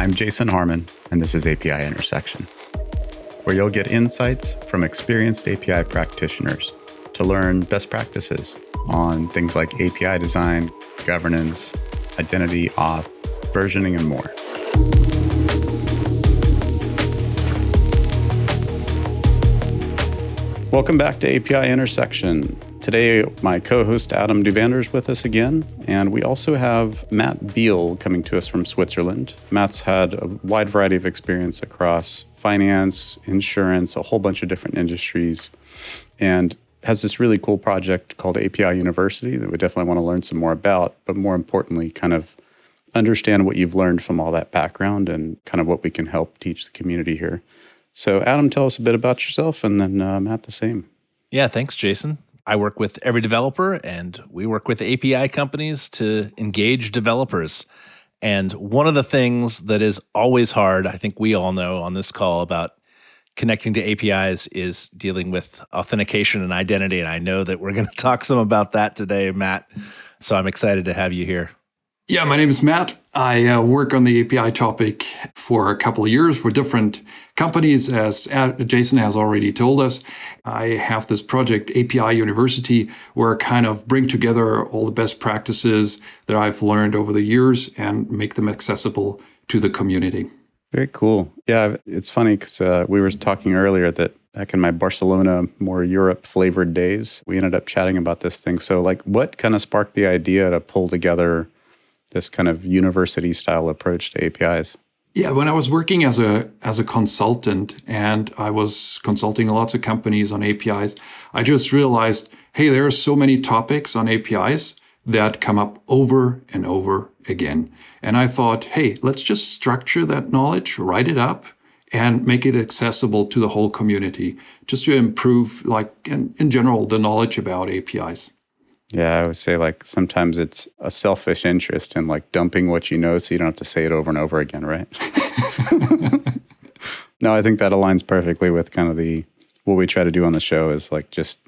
I'm Jason Harmon, and this is API Intersection, where you'll get insights from experienced API practitioners to learn best practices on things like API design, governance, identity, auth, versioning, and more. Welcome back to API Intersection. Today, my co host Adam Duvander is with us again, and we also have Matt Biehl coming to us from Switzerland. Matt's had a wide variety of experience across finance, insurance, a whole bunch of different industries, and has this really cool project called API University that we definitely want to learn some more about, but more importantly, kind of understand what you've learned from all that background and kind of what we can help teach the community here. So, Adam, tell us a bit about yourself, and then uh, Matt the same. Yeah, thanks, Jason. I work with EveryDeveloper, and we work with API companies to engage developers. And one of the things that is always hard, I think we all know on this call about connecting to APIs is dealing with authentication and identity. And I know that we're going to talk some about that today, Matt. So I'm excited to have you here. Yeah, my name is Matt. I uh, work on the API topic for a couple of years for different companies. As Jason has already told us, I have this project, API University, where I kind of bring together all the best practices that I've learned over the years and make them accessible to the community. Very cool. Yeah, it's funny because uh, we were talking earlier that back in my Barcelona, more Europe flavored days, we ended up chatting about this thing. So, like, what kind of sparked the idea to pull together? This kind of university style approach to APIs? Yeah, when I was working as a as a consultant and I was consulting lots of companies on APIs, I just realized, hey, there are so many topics on APIs that come up over and over again. And I thought, hey, let's just structure that knowledge, write it up, and make it accessible to the whole community, just to improve, like in, in general, the knowledge about APIs. Yeah, I would say like sometimes it's a selfish interest in like dumping what you know so you don't have to say it over and over again, right? no, I think that aligns perfectly with kind of the what we try to do on the show is like just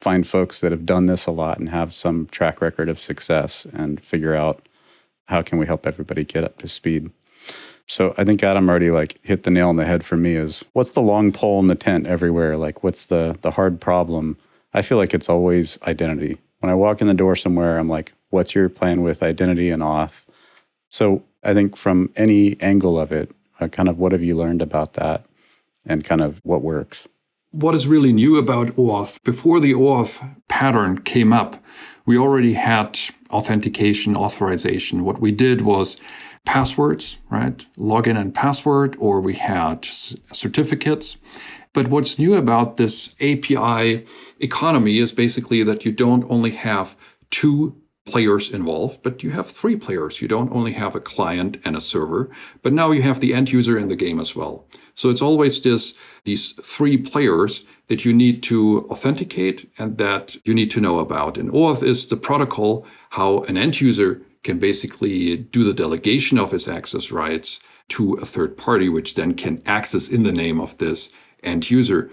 find folks that have done this a lot and have some track record of success and figure out how can we help everybody get up to speed. So I think Adam already like hit the nail on the head for me is what's the long pole in the tent everywhere? Like what's the the hard problem? I feel like it's always identity when I walk in the door somewhere, I'm like, what's your plan with identity and auth? So I think from any angle of it, uh, kind of what have you learned about that and kind of what works? What is really new about OAuth? Before the OAuth pattern came up, we already had authentication, authorization. What we did was passwords, right? Login and password, or we had certificates. But what's new about this API economy is basically that you don't only have two players involved, but you have three players. You don't only have a client and a server, but now you have the end user in the game as well. So it's always this these three players that you need to authenticate and that you need to know about. And OAuth is the protocol how an end user can basically do the delegation of his access rights to a third party, which then can access in the name of this end user.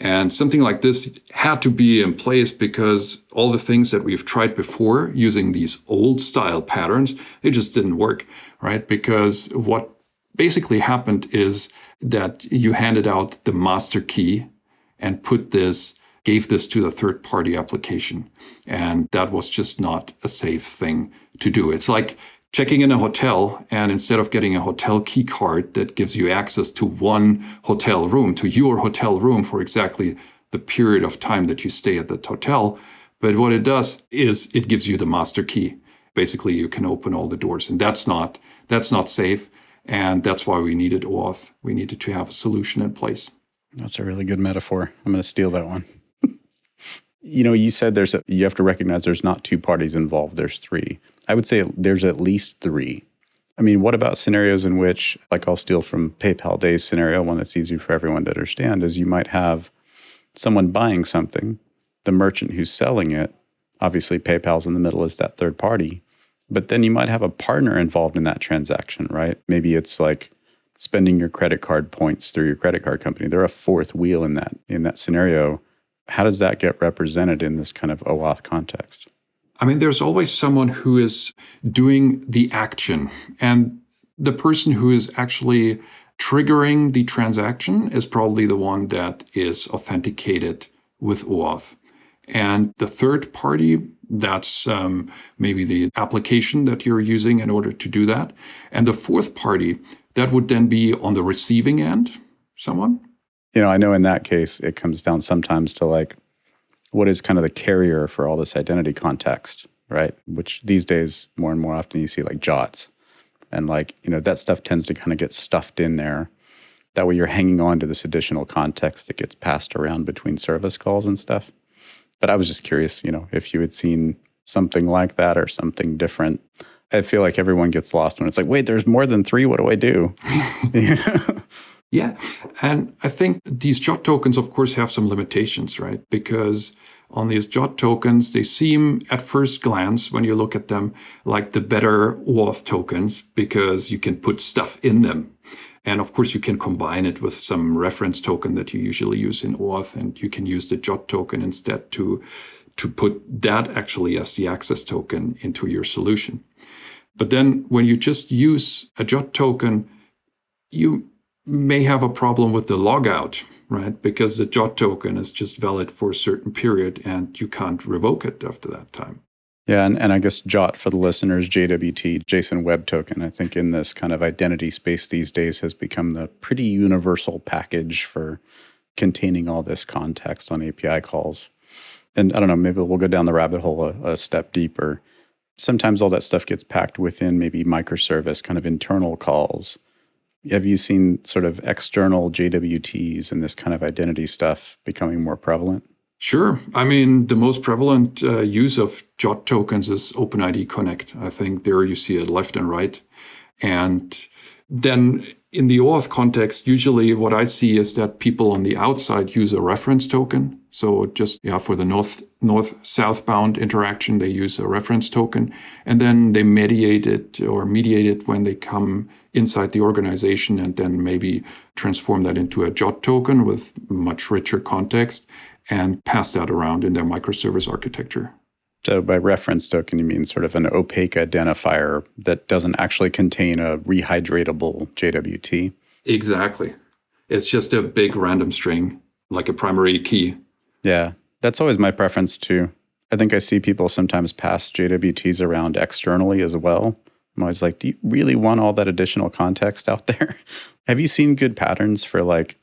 And something like this had to be in place because all the things that we've tried before using these old style patterns, they just didn't work, right? Because what basically happened is that you handed out the master key and put this, gave this to the third party application. And that was just not a safe thing to do. It's like checking in a hotel and instead of getting a hotel key card that gives you access to one hotel room to your hotel room for exactly the period of time that you stay at that hotel but what it does is it gives you the master key. Basically you can open all the doors and that's not that's not safe and that's why we needed OAuth we needed to have a solution in place. That's a really good metaphor. I'm going to steal that one. You know you said there's a you have to recognize there's not two parties involved there's three I would say there's at least three. I mean, what about scenarios in which, like I'll steal from PayPal Days scenario, one that's easy for everyone to understand, is you might have someone buying something, the merchant who's selling it, obviously PayPal's in the middle as that third party, but then you might have a partner involved in that transaction, right? Maybe it's like spending your credit card points through your credit card company. They're a fourth wheel in that in that scenario. How does that get represented in this kind of OAuth context? I mean, there's always someone who is doing the action. And the person who is actually triggering the transaction is probably the one that is authenticated with OAuth. And the third party, that's um, maybe the application that you're using in order to do that. And the fourth party, that would then be on the receiving end, someone. You know, I know in that case, it comes down sometimes to like, what is kind of the carrier for all this identity context, right? Which these days, more and more often, you see like jots. And like, you know, that stuff tends to kind of get stuffed in there. That way you're hanging on to this additional context that gets passed around between service calls and stuff. But I was just curious, you know, if you had seen something like that or something different. I feel like everyone gets lost when it's like, wait, there's more than three. What do I do? yeah. And I think these JOT tokens, of course, have some limitations, right? Because on these JOT tokens, they seem at first glance, when you look at them, like the better OAuth tokens because you can put stuff in them. And of course, you can combine it with some reference token that you usually use in OAuth, and you can use the JOT token instead to, to put that actually as the access token into your solution. But then when you just use a JOT token, you may have a problem with the logout, right? Because the JWT token is just valid for a certain period and you can't revoke it after that time. Yeah, and, and I guess JWT for the listeners, JWT, JSON Web Token, I think in this kind of identity space these days has become the pretty universal package for containing all this context on API calls. And I don't know, maybe we'll go down the rabbit hole a, a step deeper. Sometimes all that stuff gets packed within maybe microservice kind of internal calls. Have you seen sort of external JWTs and this kind of identity stuff becoming more prevalent? Sure. I mean, the most prevalent uh, use of JWT tokens is OpenID Connect. I think there you see it left and right. And then in the OAuth context, usually what I see is that people on the outside use a reference token. So just yeah, for the north north southbound interaction, they use a reference token, and then they mediate it or mediate it when they come inside the organization, and then maybe transform that into a JWT token with much richer context and pass that around in their microservice architecture. So, by reference token, you mean sort of an opaque identifier that doesn't actually contain a rehydratable JWT? Exactly. It's just a big random string, like a primary key. Yeah, that's always my preference too. I think I see people sometimes pass JWTs around externally as well. I'm always like, do you really want all that additional context out there? Have you seen good patterns for like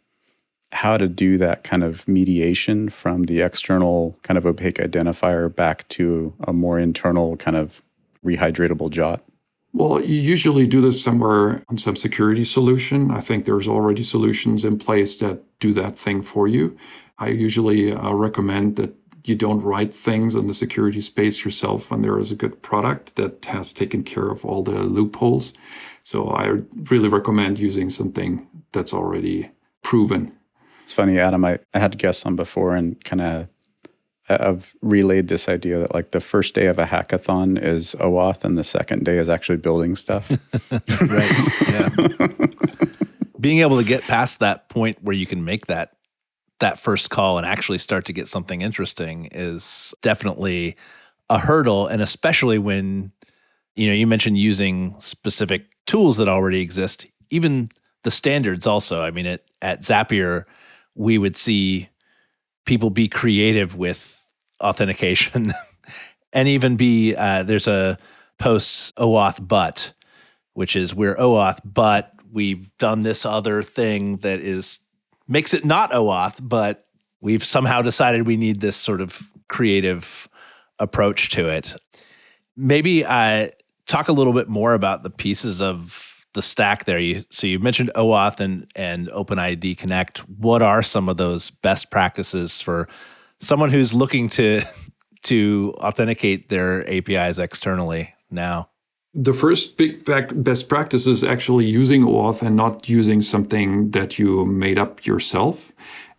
how to do that kind of mediation from the external kind of opaque identifier back to a more internal kind of rehydratable JOT? Well, you usually do this somewhere on some security solution. I think there's already solutions in place that do that thing for you. I usually uh, recommend that you don't write things in the security space yourself when there is a good product that has taken care of all the loopholes. So I really recommend using something that's already proven it's funny, Adam. I, I had guests on before and kind of I've relayed this idea that like the first day of a hackathon is OAuth and the second day is actually building stuff. right. Yeah. Being able to get past that point where you can make that that first call and actually start to get something interesting is definitely a hurdle and especially when you know you mentioned using specific tools that already exist even the standards also i mean it, at zapier we would see people be creative with authentication and even be uh, there's a post OAuth but, which is we're OAuth, but we've done this other thing that is makes it not OAuth, but we've somehow decided we need this sort of creative approach to it. Maybe I uh, talk a little bit more about the pieces of the stack there. You so you mentioned OAuth and and OpenID Connect. What are some of those best practices for someone who's looking to to authenticate their APIs externally now? The first big best practice is actually using OAuth and not using something that you made up yourself.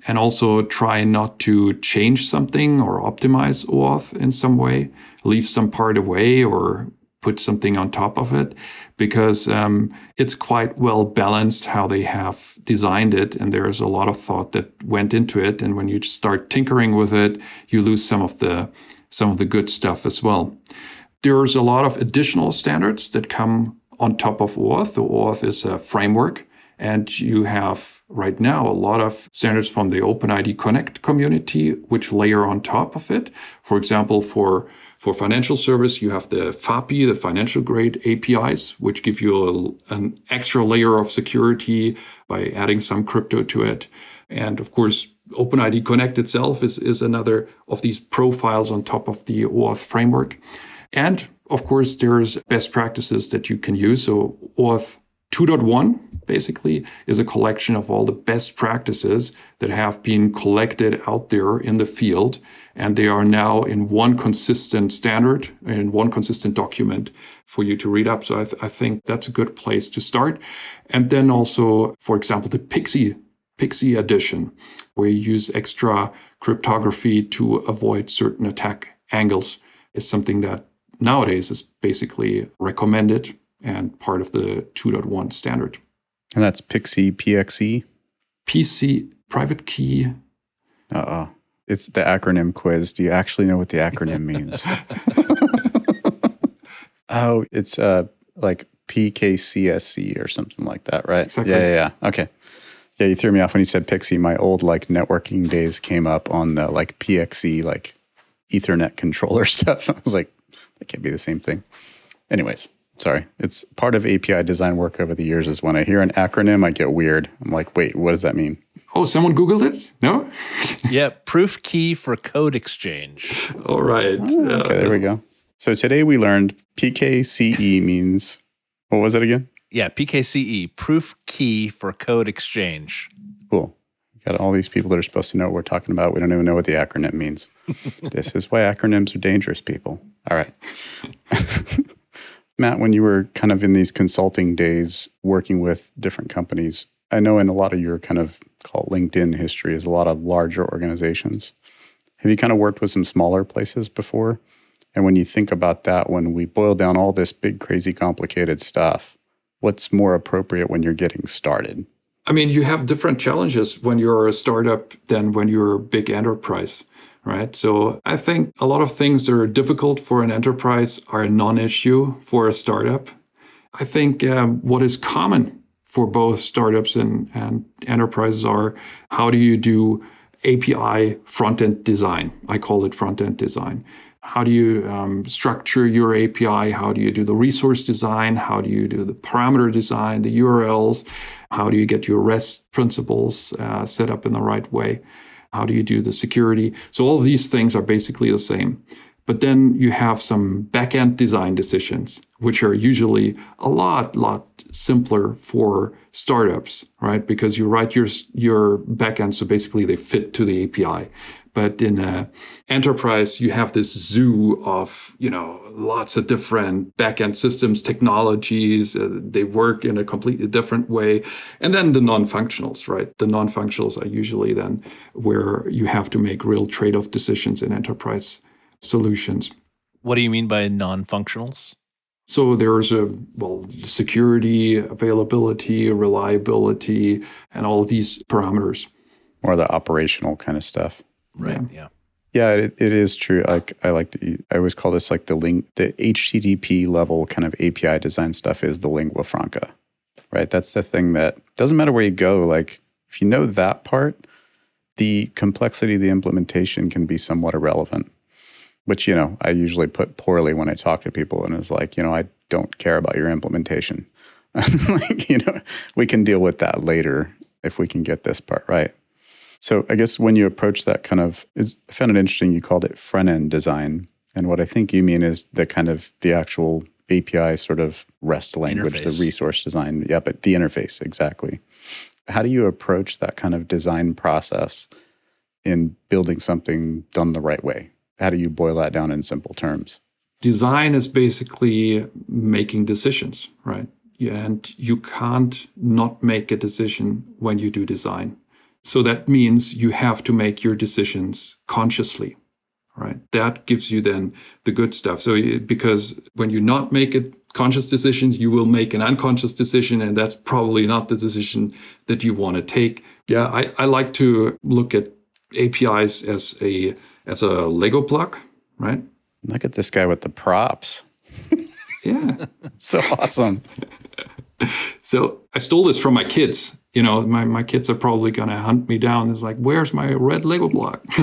And also try not to change something or optimize OAuth in some way, leave some part away or put something on top of it because um, it's quite well balanced how they have designed it and there's a lot of thought that went into it and when you start tinkering with it you lose some of the some of the good stuff as well there's a lot of additional standards that come on top of OAuth. The OAuth is a framework. And you have right now a lot of standards from the OpenID Connect community, which layer on top of it. For example, for, for financial service, you have the FAPI, the financial grade APIs, which give you a, an extra layer of security by adding some crypto to it. And of course, OpenID Connect itself is, is another of these profiles on top of the OAuth framework. And of course, there's best practices that you can use. So OAuth 2.1 basically is a collection of all the best practices that have been collected out there in the field. And they are now in one consistent standard, in one consistent document for you to read up. So I, th- I think that's a good place to start. And then also, for example, the pixie pixie edition, where you use extra cryptography to avoid certain attack angles is something that nowadays is basically recommended and part of the 2.1 standard. And that's pixie PXE? PC, private key. Uh oh. It's the acronym quiz. Do you actually know what the acronym means? oh, it's uh like PKCSC or something like that, right? Exactly. Yeah, yeah, yeah. Okay. Yeah, you threw me off when you said Pixie. My old like networking days came up on the like PXE, like Ethernet controller stuff. I was like, that can't be the same thing. Anyways, sorry. It's part of API design work over the years is when I hear an acronym, I get weird. I'm like, wait, what does that mean? Oh, someone Googled it? No? yeah, proof key for code exchange. All right. Oh, okay, there we go. So today we learned PKCE means, what was it again? Yeah, PKCE, proof key for code exchange. Cool. Got all these people that are supposed to know what we're talking about. We don't even know what the acronym means. this is why acronyms are dangerous, people. All right. Matt, when you were kind of in these consulting days working with different companies, I know in a lot of your kind of call LinkedIn history is a lot of larger organizations. Have you kind of worked with some smaller places before? And when you think about that, when we boil down all this big, crazy, complicated stuff, what's more appropriate when you're getting started? I mean, you have different challenges when you're a startup than when you're a big enterprise right? So I think a lot of things that are difficult for an enterprise are a non issue for a startup. I think um, what is common for both startups and, and enterprises are how do you do API front end design? I call it front end design. How do you um, structure your API? How do you do the resource design? How do you do the parameter design, the URLs? How do you get your REST principles uh, set up in the right way? How do you do the security? So all of these things are basically the same. But then you have some backend design decisions, which are usually a lot, lot simpler for startups, right? Because you write your your backend, so basically they fit to the API. But in a enterprise, you have this zoo of, you know, lots of different backend systems, technologies. Uh, they work in a completely different way. And then the non-functionals, right? The non-functionals are usually then where you have to make real trade-off decisions in enterprise solutions. What do you mean by non-functionals? So there's a well security, availability, reliability, and all of these parameters. Or the operational kind of stuff. Right. Yeah. Yeah, it, it is true. Like I like the I always call this like the link the HTTP level kind of API design stuff is the lingua franca. Right? That's the thing that doesn't matter where you go, like if you know that part, the complexity of the implementation can be somewhat irrelevant. Which, you know, I usually put poorly when I talk to people and it's like, you know, I don't care about your implementation. like, you know, we can deal with that later if we can get this part right. So I guess when you approach that kind of, is, I found it interesting. You called it front end design, and what I think you mean is the kind of the actual API sort of REST language, interface. the resource design. Yeah, but the interface exactly. How do you approach that kind of design process in building something done the right way? How do you boil that down in simple terms? Design is basically making decisions, right? And you can't not make a decision when you do design so that means you have to make your decisions consciously, right? That gives you then the good stuff. So, because when you not make a conscious decision, you will make an unconscious decision, and that's probably not the decision that you want to take. Yeah, I, I like to look at APIs as a as a Lego block, right? Look at this guy with the props. Yeah. so awesome. So I stole this from my kids. You know, my, my kids are probably going to hunt me down. It's like, where's my red Lego block?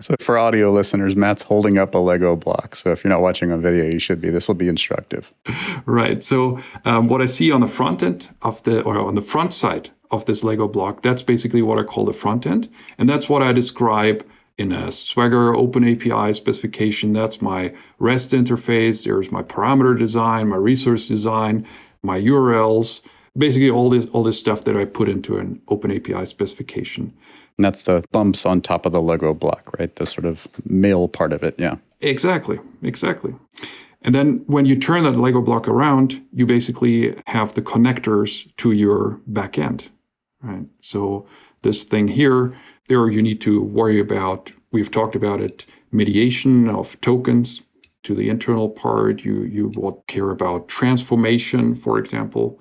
So for audio listeners, Matt's holding up a Lego block. So if you're not watching on video, you should be. This will be instructive. right. So um, what I see on the front end of the, or on the front side of this Lego block, that's basically what I call the front end. And that's what I describe in a Swagger Open API specification. That's my REST interface. There's my parameter design, my resource design, my URLs, basically all this all this stuff that I put into an Open API specification. And that's the bumps on top of the Lego block, right? The sort of male part of it. Yeah. Exactly, exactly. And then when you turn that Lego block around, you basically have the connectors to your backend, right? So this thing here, there you need to worry about. We've talked about it: mediation of tokens to the internal part. You you will care about transformation, for example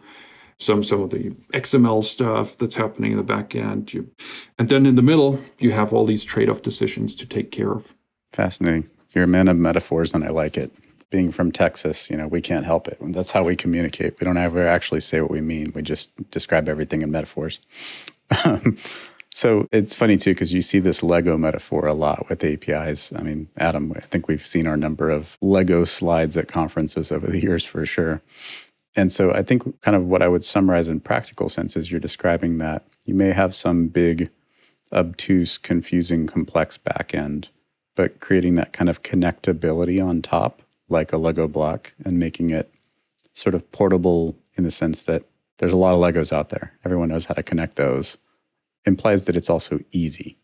some some of the XML stuff that's happening in the back end. You, and then in the middle, you have all these trade-off decisions to take care of. Fascinating. You're a man of metaphors, and I like it. Being from Texas, you know, we can't help it. That's how we communicate. We don't ever actually say what we mean. We just describe everything in metaphors. so it's funny too because you see this Lego metaphor a lot with APIs. I mean, Adam, I think we've seen our number of Lego slides at conferences over the years for sure. And so I think kind of what I would summarize in practical sense is you're describing that you may have some big, obtuse, confusing, complex backend, but creating that kind of connectability on top, like a Lego block, and making it sort of portable in the sense that there's a lot of Legos out there. Everyone knows how to connect those. Implies that it's also easy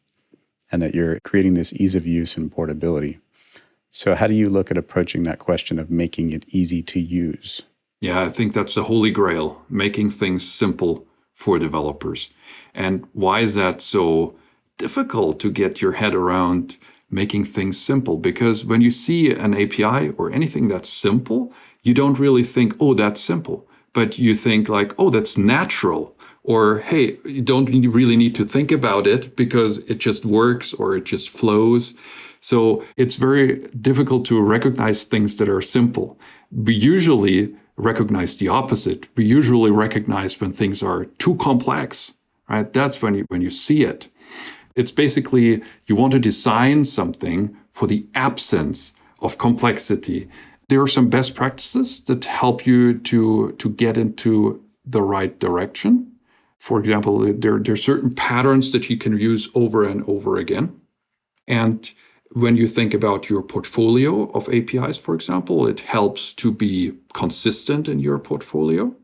and that you're creating this ease of use and portability. So, how do you look at approaching that question of making it easy to use? Yeah, I think that's the holy grail, making things simple for developers. And why is that so difficult to get your head around making things simple? Because when you see an API or anything that's simple, you don't really think, oh, that's simple. But you think like, oh, that's natural. Or, hey, you don't really need to think about it because it just works or it just flows. So it's very difficult to recognize things that are simple. We usually recognize the opposite. We usually recognize when things are too complex, right? That's when you when you see it. It's basically you want to design something for the absence of complexity. There are some best practices that help you to to get into the right direction. For example, there, there are certain patterns that you can use over and over again. And when you think about your portfolio of APIs, for example, it helps to be consistent in your portfolio,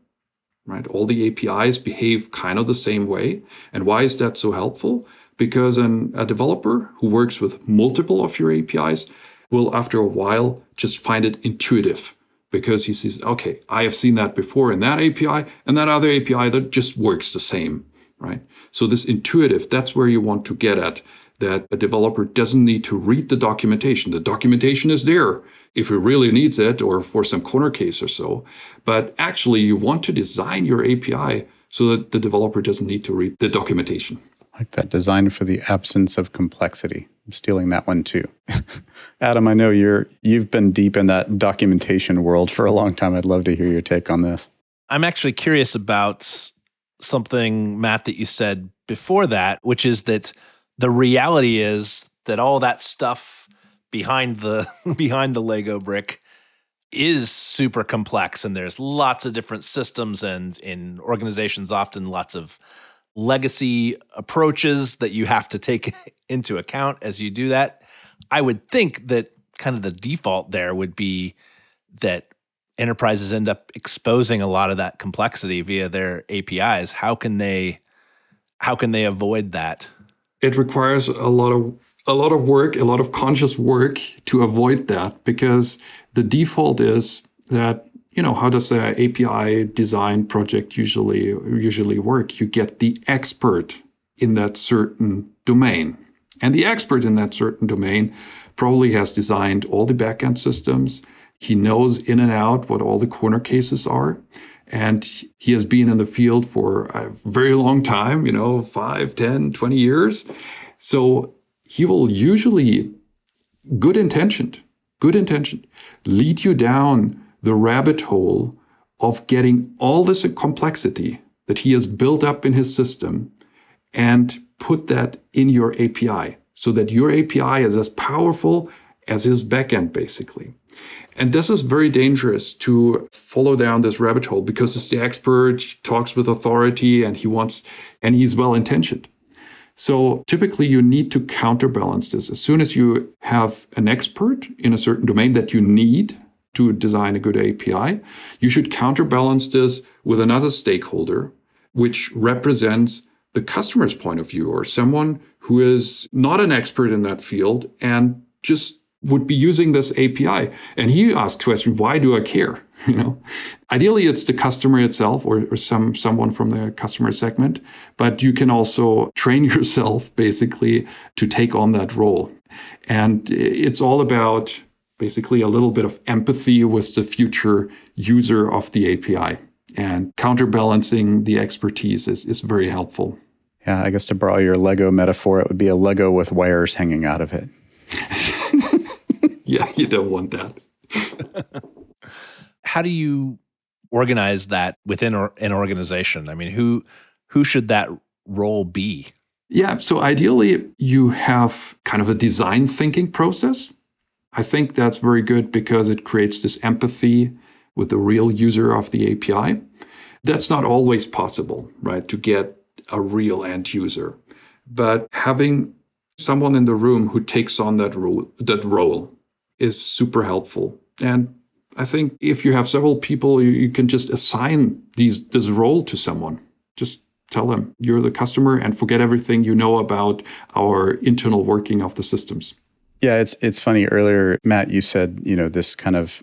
right? All the APIs behave kind of the same way. And why is that so helpful? Because an, a developer who works with multiple of your APIs will, after a while, just find it intuitive because he says, okay, I have seen that before in that API and that other API that just works the same, right? So this intuitive, that's where you want to get at that a developer doesn't need to read the documentation. The documentation is there if he really needs it or for some corner case or so. But actually, you want to design your API so that the developer doesn't need to read the documentation. Like that design for the absence of complexity. I'm stealing that one too. Adam, I know you're you've been deep in that documentation world for a long time. I'd love to hear your take on this. I'm actually curious about something, Matt, that you said before that, which is that the reality is that all that stuff behind the behind the Lego brick is super complex and there's lots of different systems and in organizations often lots of legacy approaches that you have to take into account as you do that. I would think that kind of the default there would be that enterprises end up exposing a lot of that complexity via their APIs. How can they how can they avoid that? It requires a lot of a lot of work, a lot of conscious work to avoid that because the default is that you know how does the API design project usually usually work? You get the expert in that certain domain, and the expert in that certain domain probably has designed all the backend systems. He knows in and out what all the corner cases are and he has been in the field for a very long time you know 5 10 20 years so he will usually good intentioned good intentioned lead you down the rabbit hole of getting all this complexity that he has built up in his system and put that in your API so that your API is as powerful as his backend, basically. And this is very dangerous to follow down this rabbit hole because it's the expert, talks with authority, and he wants, and he's well intentioned. So typically, you need to counterbalance this. As soon as you have an expert in a certain domain that you need to design a good API, you should counterbalance this with another stakeholder, which represents the customer's point of view or someone who is not an expert in that field and just would be using this API. And he asks question, why do I care? You know, ideally it's the customer itself or, or some someone from the customer segment, but you can also train yourself basically to take on that role. And it's all about basically a little bit of empathy with the future user of the API. And counterbalancing the expertise is, is very helpful. Yeah, I guess to borrow your Lego metaphor, it would be a Lego with wires hanging out of it. yeah, you don't want that. How do you organize that within an organization? I mean, who who should that role be? Yeah, so ideally you have kind of a design thinking process. I think that's very good because it creates this empathy with the real user of the API. That's not always possible, right? To get a real end user. But having someone in the room who takes on that role that role is super helpful. And I think if you have several people, you, you can just assign these this role to someone. Just tell them you're the customer and forget everything you know about our internal working of the systems. Yeah, it's it's funny. Earlier, Matt, you said you know this kind of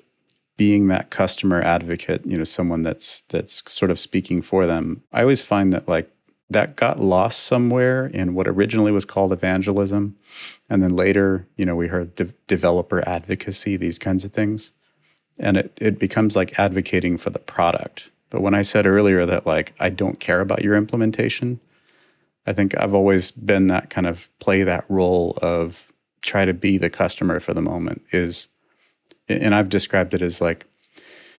being that customer advocate. You know, someone that's that's sort of speaking for them. I always find that like that got lost somewhere in what originally was called evangelism. And then later, you know, we heard de- developer advocacy, these kinds of things. And it, it becomes like advocating for the product. But when I said earlier that, like, I don't care about your implementation, I think I've always been that kind of play that role of try to be the customer for the moment is, and I've described it as like,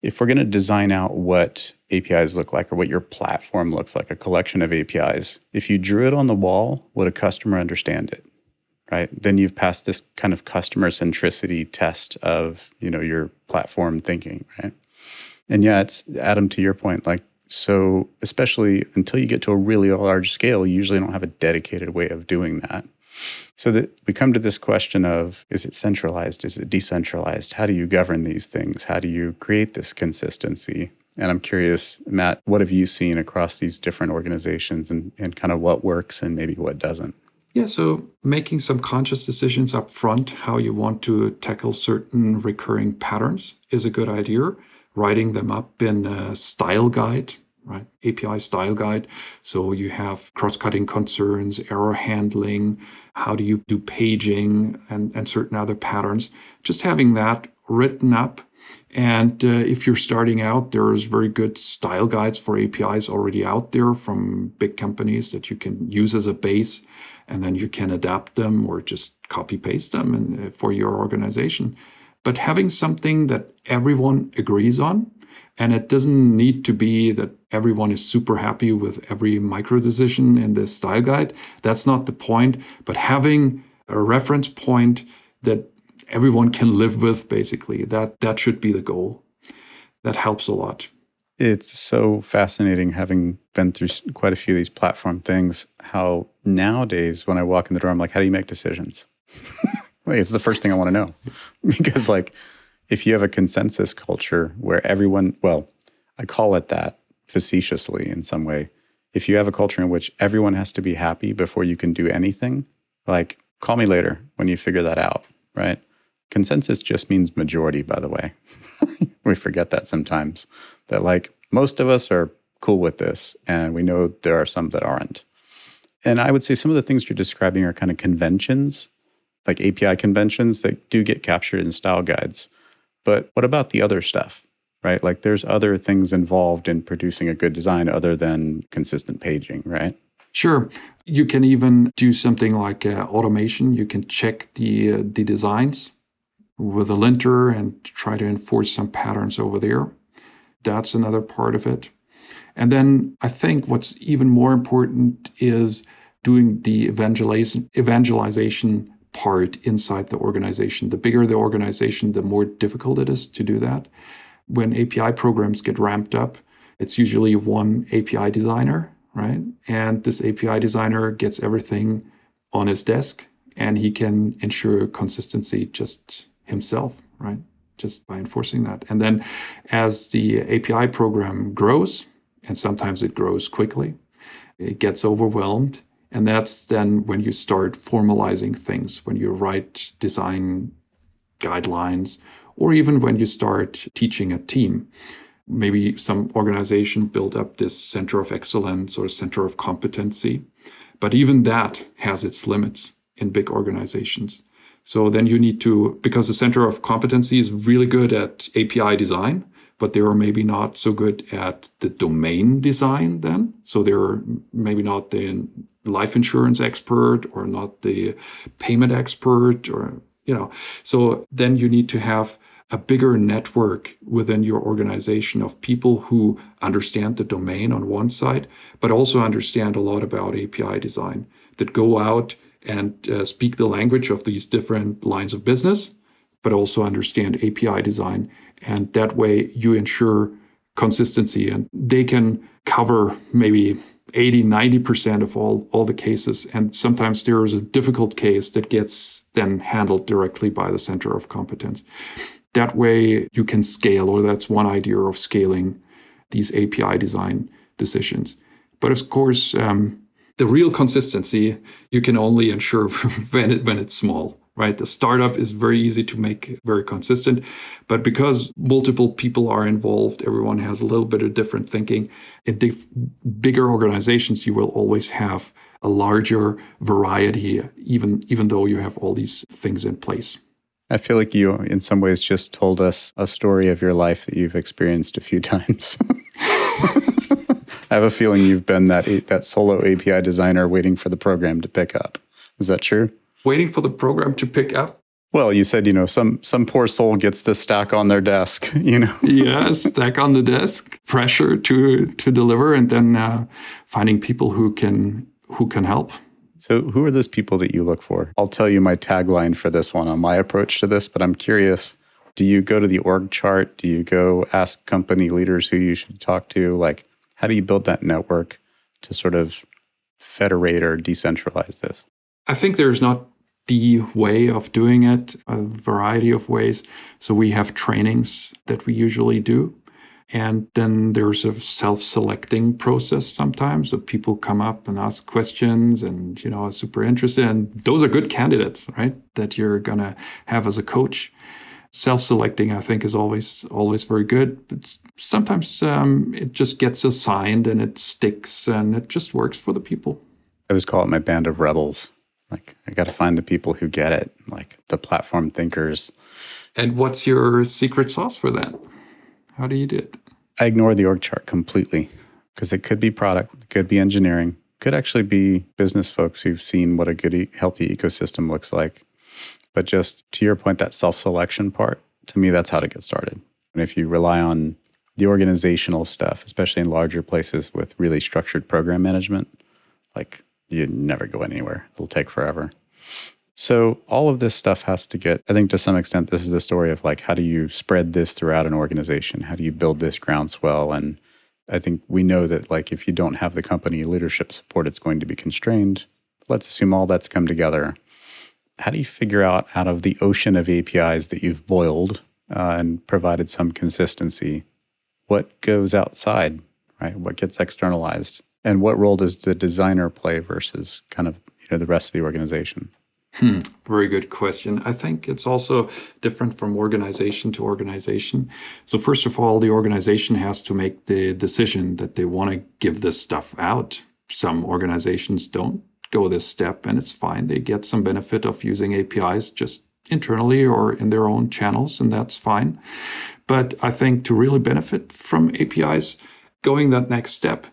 if we're going to design out what APIs look like or what your platform looks like, a collection of APIs, if you drew it on the wall, would a customer understand it? Right? Then you've passed this kind of customer centricity test of, you know, your platform thinking, right? And yeah, it's Adam to your point, like so especially until you get to a really large scale, you usually don't have a dedicated way of doing that. So that we come to this question of is it centralized? Is it decentralized? How do you govern these things? How do you create this consistency? And I'm curious, Matt, what have you seen across these different organizations and, and kind of what works and maybe what doesn't? Yeah, so making some conscious decisions up front, how you want to tackle certain recurring patterns is a good idea. Writing them up in a style guide, right? API style guide. So you have cross cutting concerns, error handling, how do you do paging, and, and certain other patterns. Just having that written up and uh, if you're starting out, there's very good style guides for APIs already out there from big companies that you can use as a base, and then you can adapt them or just copy paste them uh, for your organization. But having something that everyone agrees on, and it doesn't need to be that everyone is super happy with every micro decision in this style guide. That's not the point. But having a reference point that everyone can live with basically that that should be the goal that helps a lot it's so fascinating having been through quite a few of these platform things how nowadays when i walk in the door i'm like how do you make decisions like it's the first thing i want to know because like if you have a consensus culture where everyone well i call it that facetiously in some way if you have a culture in which everyone has to be happy before you can do anything like call me later when you figure that out right Consensus just means majority, by the way. we forget that sometimes. That like most of us are cool with this, and we know there are some that aren't. And I would say some of the things you're describing are kind of conventions, like API conventions that do get captured in style guides. But what about the other stuff, right? Like there's other things involved in producing a good design other than consistent paging, right? Sure. You can even do something like uh, automation. You can check the uh, the designs with a linter and try to enforce some patterns over there. That's another part of it. And then I think what's even more important is doing the evangelization, evangelization part inside the organization. The bigger the organization, the more difficult it is to do that. When API programs get ramped up, it's usually one API designer, right? And this API designer gets everything on his desk and he can ensure consistency just himself, right? Just by enforcing that. And then as the API program grows, and sometimes it grows quickly, it gets overwhelmed. And that's then when you start formalizing things, when you write design guidelines, or even when you start teaching a team. Maybe some organization built up this center of excellence or center of competency. But even that has its limits in big organizations. So then you need to, because the center of competency is really good at API design, but they are maybe not so good at the domain design then. So they're maybe not the life insurance expert or not the payment expert or, you know, so then you need to have a bigger network within your organization of people who understand the domain on one side, but also understand a lot about API design that go out and uh, speak the language of these different lines of business, but also understand API design. And that way you ensure consistency and they can cover maybe 80, 90% of all, all the cases. And sometimes there is a difficult case that gets then handled directly by the center of competence. That way you can scale, or that's one idea of scaling these API design decisions. But of course, um, the real consistency you can only ensure when, it, when it's small right the startup is very easy to make very consistent but because multiple people are involved everyone has a little bit of different thinking in dif- bigger organizations you will always have a larger variety even even though you have all these things in place I feel like you, in some ways, just told us a story of your life that you've experienced a few times. I have a feeling you've been that that solo API designer waiting for the program to pick up. Is that true? Waiting for the program to pick up. Well, you said you know some some poor soul gets the stack on their desk. You know. yeah, stack on the desk, pressure to to deliver, and then uh, finding people who can who can help. So, who are those people that you look for? I'll tell you my tagline for this one on my approach to this, but I'm curious. Do you go to the org chart? Do you go ask company leaders who you should talk to? Like, how do you build that network to sort of federate or decentralize this? I think there's not the way of doing it, a variety of ways. So we have trainings that we usually do. And then there's a self-selecting process sometimes. So people come up and ask questions and, you know, are super interested. And those are good candidates, right? That you're gonna have as a coach self-selecting i think is always always very good but sometimes um, it just gets assigned and it sticks and it just works for the people i always call it my band of rebels like i got to find the people who get it like the platform thinkers. And what's your secret sauce for that? How do you do it? I ignore the org chart completely because it could be product it could be engineering could actually be business folks who've seen what a good healthy ecosystem looks like. But just to your point, that self selection part, to me, that's how to get started. And if you rely on the organizational stuff, especially in larger places with really structured program management, like you never go anywhere. It'll take forever. So all of this stuff has to get, I think to some extent, this is the story of like, how do you spread this throughout an organization? How do you build this groundswell? And I think we know that like if you don't have the company leadership support, it's going to be constrained. Let's assume all that's come together how do you figure out out of the ocean of APIs that you've boiled uh, and provided some consistency, what goes outside, right? What gets externalized, and what role does the designer play versus kind of you know the rest of the organization? Hmm, very good question. I think it's also different from organization to organization. So, first of all, the organization has to make the decision that they want to give this stuff out. Some organizations don't go this step and it's fine. They get some benefit of using APIs just internally or in their own channels, and that's fine. But I think to really benefit from APIs, going that next step,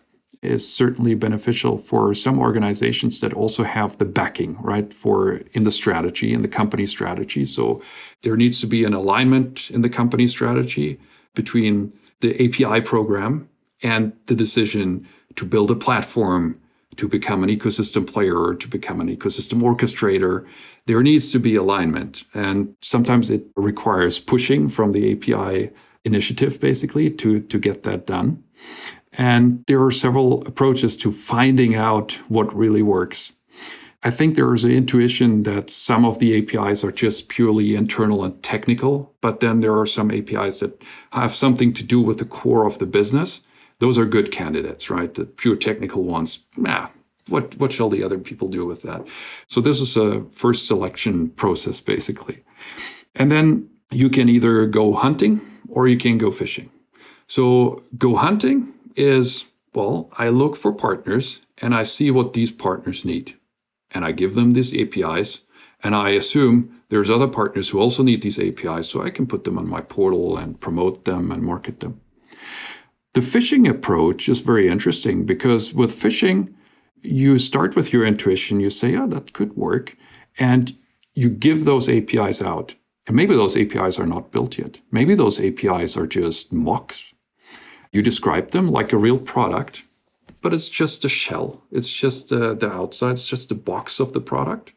is certainly beneficial for some organizations that also have the backing, right, for in the strategy, in the company strategy. So there needs to be an alignment in the company strategy between the API program and the decision to build a platform to become an ecosystem player or to become an ecosystem orchestrator, there needs to be alignment. And sometimes it requires pushing from the API initiative, basically, to, to get that done. And there are several approaches to finding out what really works. I think there is an intuition that some of the APIs are just purely internal and technical, but then there are some APIs that have something to do with the core of the business. Those are good candidates, right? The pure technical ones, ah, what, what shall the other people do with that? So this is a first selection process, basically. And then you can either go hunting or you can go fishing. So go hunting is, well, I look for partners and I see what these partners need and I give them these APIs. And I assume there's other partners who also need these APIs, so I can put them on my portal and promote them and market them. The fishing approach is very interesting because with fishing, you start with your intuition, you say, oh, that could work. And you give those APIs out. And maybe those APIs are not built yet. Maybe those APIs are just mocks. You describe them like a real product, but it's just a shell. It's just uh, the outside, it's just the box of the product.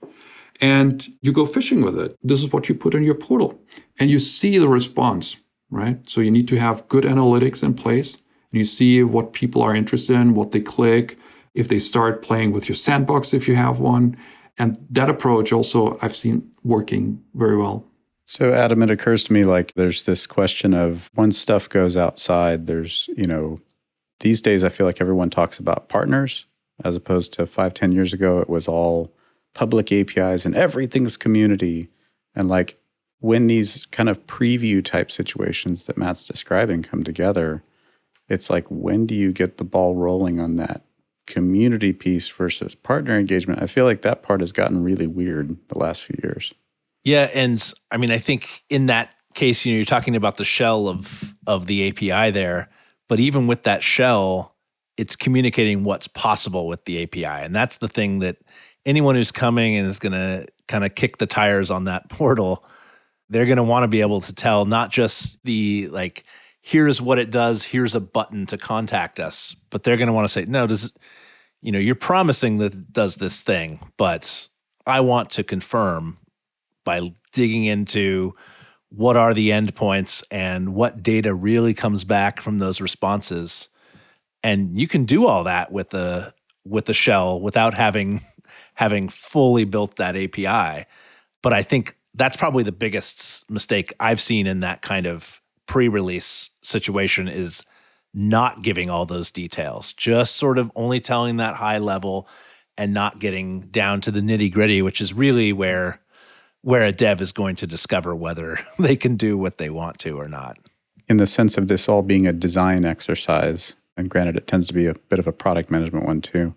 And you go fishing with it. This is what you put in your portal. And you see the response, right? So you need to have good analytics in place. And you see what people are interested in, what they click, if they start playing with your sandbox, if you have one. And that approach also I've seen working very well. So, Adam, it occurs to me like there's this question of once stuff goes outside, there's, you know, these days, I feel like everyone talks about partners as opposed to five, ten years ago, it was all public APIs and everything's community. And like when these kind of preview type situations that Matt's describing come together, it's like when do you get the ball rolling on that community piece versus partner engagement? I feel like that part has gotten really weird the last few years. Yeah, and I mean, I think in that case, you know, you're talking about the shell of of the API there. But even with that shell, it's communicating what's possible with the API. And that's the thing that anyone who's coming and is going to kind of kick the tires on that portal, they're going to want to be able to tell not just the like, here's what it does, here's a button to contact us, but they're going to want to say, no, does, you know, you're promising that it does this thing, but I want to confirm by digging into what are the endpoints and what data really comes back from those responses. And you can do all that with the with the shell without having having fully built that API but I think that's probably the biggest mistake I've seen in that kind of pre-release situation is not giving all those details just sort of only telling that high level and not getting down to the nitty gritty which is really where where a dev is going to discover whether they can do what they want to or not. In the sense of this all being a design exercise, and granted, it tends to be a bit of a product management one too.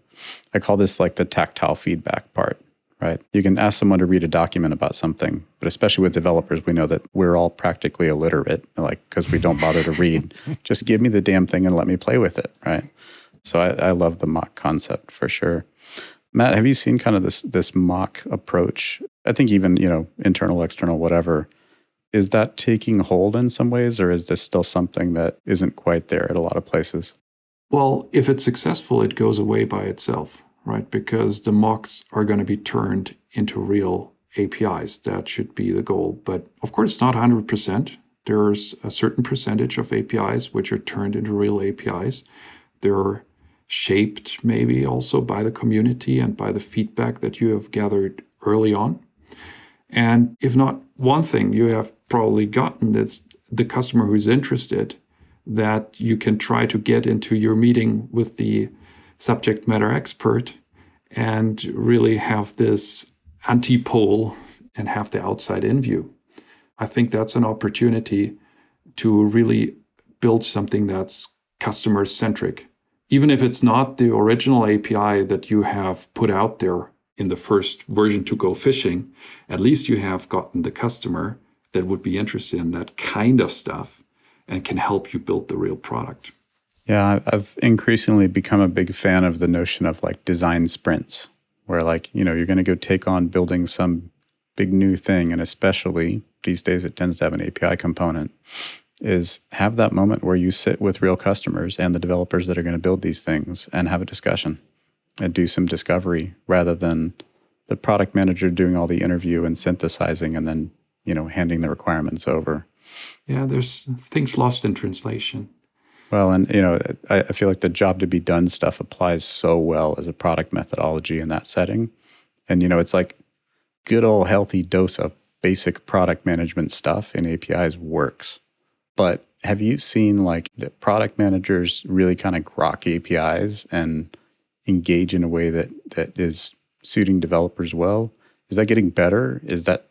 I call this like the tactile feedback part, right? You can ask someone to read a document about something, but especially with developers, we know that we're all practically illiterate, like because we don't bother to read. Just give me the damn thing and let me play with it, right? So I, I love the mock concept for sure. Matt, have you seen kind of this this mock approach I think even, you know, internal, external, whatever, is that taking hold in some ways, or is this still something that isn't quite there at a lot of places? Well, if it's successful, it goes away by itself, right? Because the mocks are going to be turned into real APIs. That should be the goal. But of course, it's not 100%. There's a certain percentage of APIs which are turned into real APIs. They're shaped maybe also by the community and by the feedback that you have gathered early on. And if not one thing, you have probably gotten this the customer who's interested that you can try to get into your meeting with the subject matter expert and really have this anti pole and have the outside in view. I think that's an opportunity to really build something that's customer centric. Even if it's not the original API that you have put out there in the first version to go fishing, at least you have gotten the customer that would be interested in that kind of stuff and can help you build the real product. Yeah, I've increasingly become a big fan of the notion of like design sprints, where like, you know, you're going to go take on building some big new thing. And especially these days, it tends to have an API component, is have that moment where you sit with real customers and the developers that are going to build these things and have a discussion and do some discovery rather than the product manager doing all the interview and synthesizing and then, you know, handing the requirements over. Yeah, there's things lost in translation. Well, and you know, I, I, feel like the job to be done stuff applies so well as a product methodology in that setting. And you know, it's like good old healthy dose of basic product management stuff in APIs works. But have you seen like the product managers really kind of grok APIs and engage in a way that that is suiting developers well? Is that getting better? Is that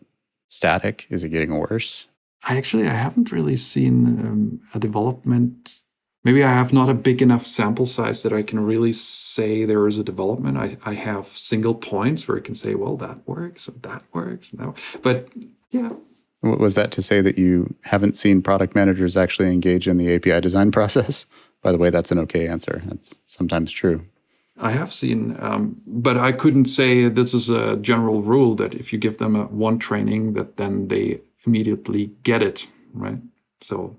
static? Is it getting worse? I actually I haven't really seen um, a development maybe I have not a big enough sample size that I can really say there is a development. I, I have single points where I can say, well, that works and that works. And that, but yeah. Was that to say that you haven't seen product managers actually engage in the API design process? By the way, that's an okay answer. That's sometimes true. I have seen, um, but I couldn't say this is a general rule that if you give them a one training, that then they immediately get it, right? So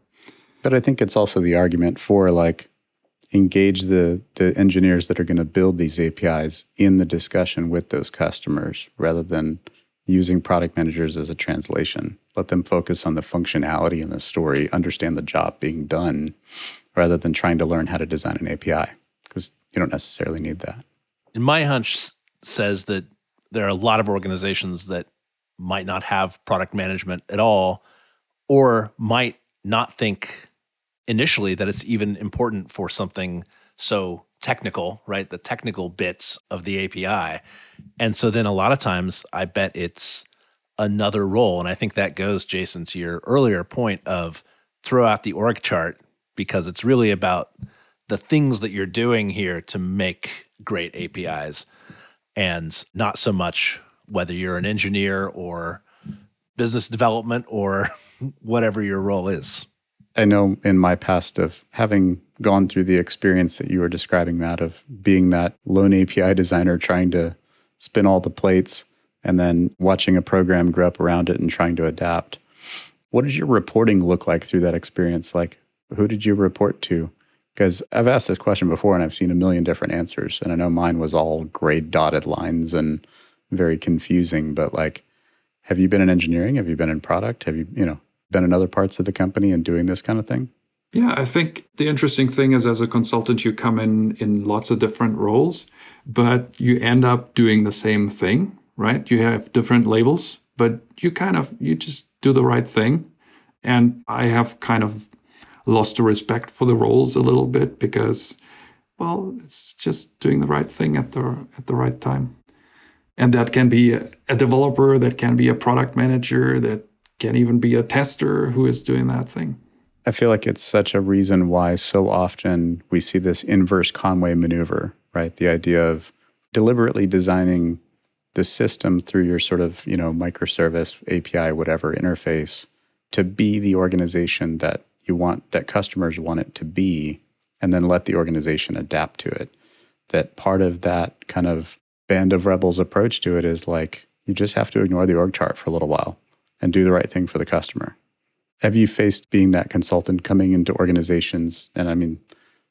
but I think it's also the argument for like engage the the engineers that are going to build these APIs in the discussion with those customers rather than using product managers as a translation. Let them focus on the functionality and the story, understand the job being done rather than trying to learn how to design an API because you don't necessarily need that. And my hunch says that there are a lot of organizations that might not have product management at all or might not think initially that it's even important for something so technical, right? The technical bits of the API. And so then a lot of times I bet it's another role. And I think that goes, Jason, to your earlier point of throw out the org chart because it's really about the things that you're doing here to make great APIs and not so much whether you're an engineer or business development or whatever your role is. I know in my past of having gone through the experience that you were describing, Matt, of being that lone API designer trying to spin all the plates and then watching a program grow up around it and trying to adapt. What did your reporting look like through that experience? Like, who did you report to? Because I've asked this question before and I've seen a million different answers. And I know mine was all gray dotted lines and very confusing. But like, have you been in engineering? Have you been in product? Have you, you know, been in other parts of the company and doing this kind of thing? Yeah, I think the interesting thing is as a consultant, you come in in lots of different roles, but you end up doing the same thing, right? You have different labels, but you kind of, you just do the right thing. And I have kind of lost the respect for the roles a little bit because, well, it's just doing the right thing at the, at the right time. And that can be a, a developer, that can be a product manager, that can even be a tester who is doing that thing. I feel like it's such a reason why so often we see this inverse Conway maneuver, right? The idea of deliberately designing the system through your sort of, you know, microservice, API, whatever interface to be the organization that you want, that customers want it to be, and then let the organization adapt to it. That part of that kind of band of rebels approach to it is like, you just have to ignore the org chart for a little while and do the right thing for the customer. Have you faced being that consultant coming into organizations? And I mean,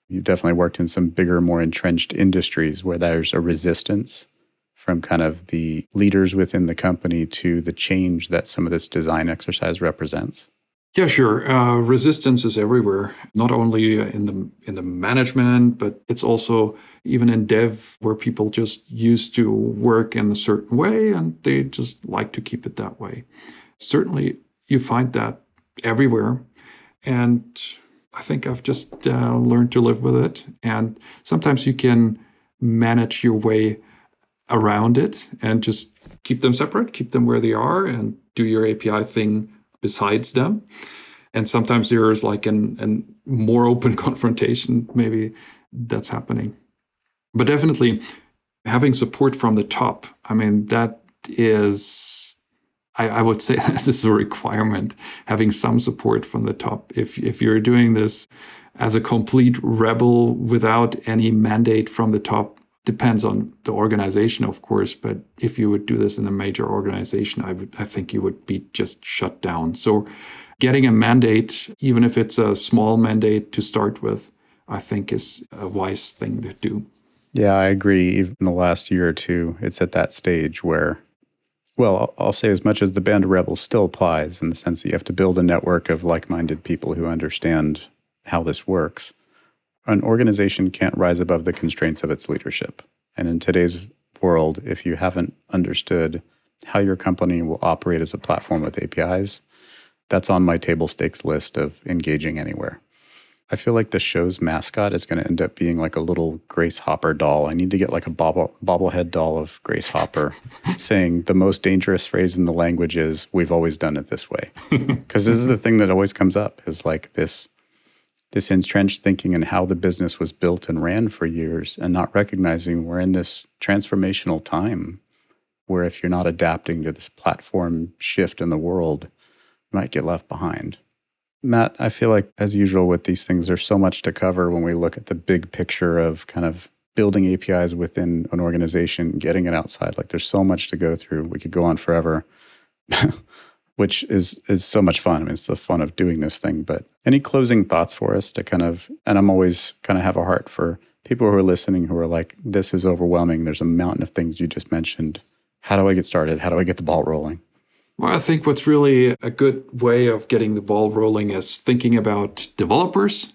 you've definitely worked in some bigger, more entrenched industries where there's a resistance from kind of the leaders within the company to the change that some of this design exercise represents. Yeah, sure. Uh, resistance is everywhere, not only in the in the management, but it's also even in dev, where people just used to work in a certain way and they just like to keep it that way. Certainly, you find that everywhere. And I think I've just uh, learned to live with it. And sometimes you can manage your way around it and just keep them separate, keep them where they are, and do your API thing besides them. And sometimes there's like an, an more open confrontation, maybe that's happening. But definitely having support from the top, I mean, that is I, I would say that is a requirement, having some support from the top. If, if you're doing this as a complete rebel without any mandate from the top depends on the organization of course but if you would do this in a major organization i would i think you would be just shut down. So getting a mandate even if it's a small mandate to start with i think is a wise thing to do. Yeah i agree. Even in the last year or two it's at that stage where well i'll say as much as the band of rebels still applies in the sense that you have to build a network of like-minded people who understand how this works an organization can't rise above the constraints of its leadership. And in today's world, if you haven't understood how your company will operate as a platform with APIs, that's on my table stakes list of engaging anywhere. I feel like the show's mascot is going to end up being like a little Grace Hopper doll. I need to get like a bobble, bobblehead doll of Grace Hopper saying the most dangerous phrase in the language is, We've always done it this way. Because this is the thing that always comes up is like this this entrenched thinking and how the business was built and ran for years and not recognizing we're in this transformational time where if you're not adapting to this platform shift in the world, you might get left behind. Matt, I feel like as usual with these things, there's so much to cover when we look at the big picture of kind of building APIs within an organization, getting it outside. Like there's so much to go through. We could go on forever. which is is so much fun. I mean, it's the fun of doing this thing. But any closing thoughts for us to kind of, and I'm always kind of have a heart for people who are listening who are like, this is overwhelming. There's a mountain of things you just mentioned. How do I get started? How do I get the ball rolling? Well, I think what's really a good way of getting the ball rolling is thinking about developers,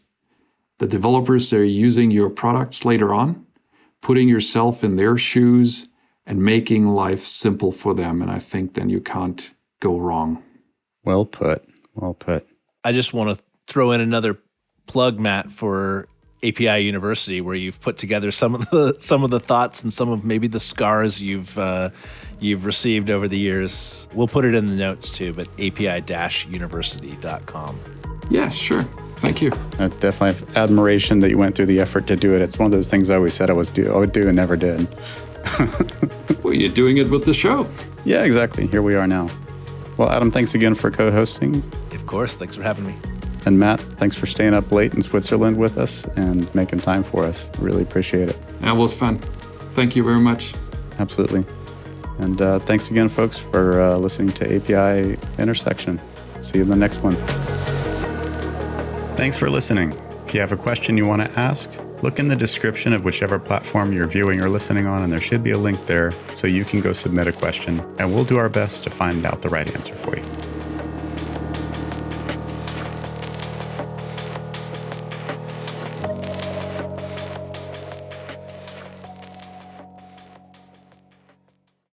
the developers that are using your products later on, putting yourself in their shoes and making life simple for them. And I think then you can't go wrong. Well put. Well put. I just want to throw in another plug, Matt, for API University, where you've put together some of the some of the thoughts and some of maybe the scars you've uh, you've received over the years. We'll put it in the notes too, but api-university.com. Yeah, sure. Thank you. I definitely have admiration that you went through the effort to do it. It's one of those things I always said I was do I would do and never did. well, you're doing it with the show. Yeah, exactly. Here we are now. Well, Adam, thanks again for co hosting. Of course. Thanks for having me. And Matt, thanks for staying up late in Switzerland with us and making time for us. Really appreciate it. That was fun. Thank you very much. Absolutely. And uh, thanks again, folks, for uh, listening to API Intersection. See you in the next one. Thanks for listening. If you have a question you want to ask, look in the description of whichever platform you're viewing or listening on, and there should be a link there so you can go submit a question, and we'll do our best to find out the right answer for you.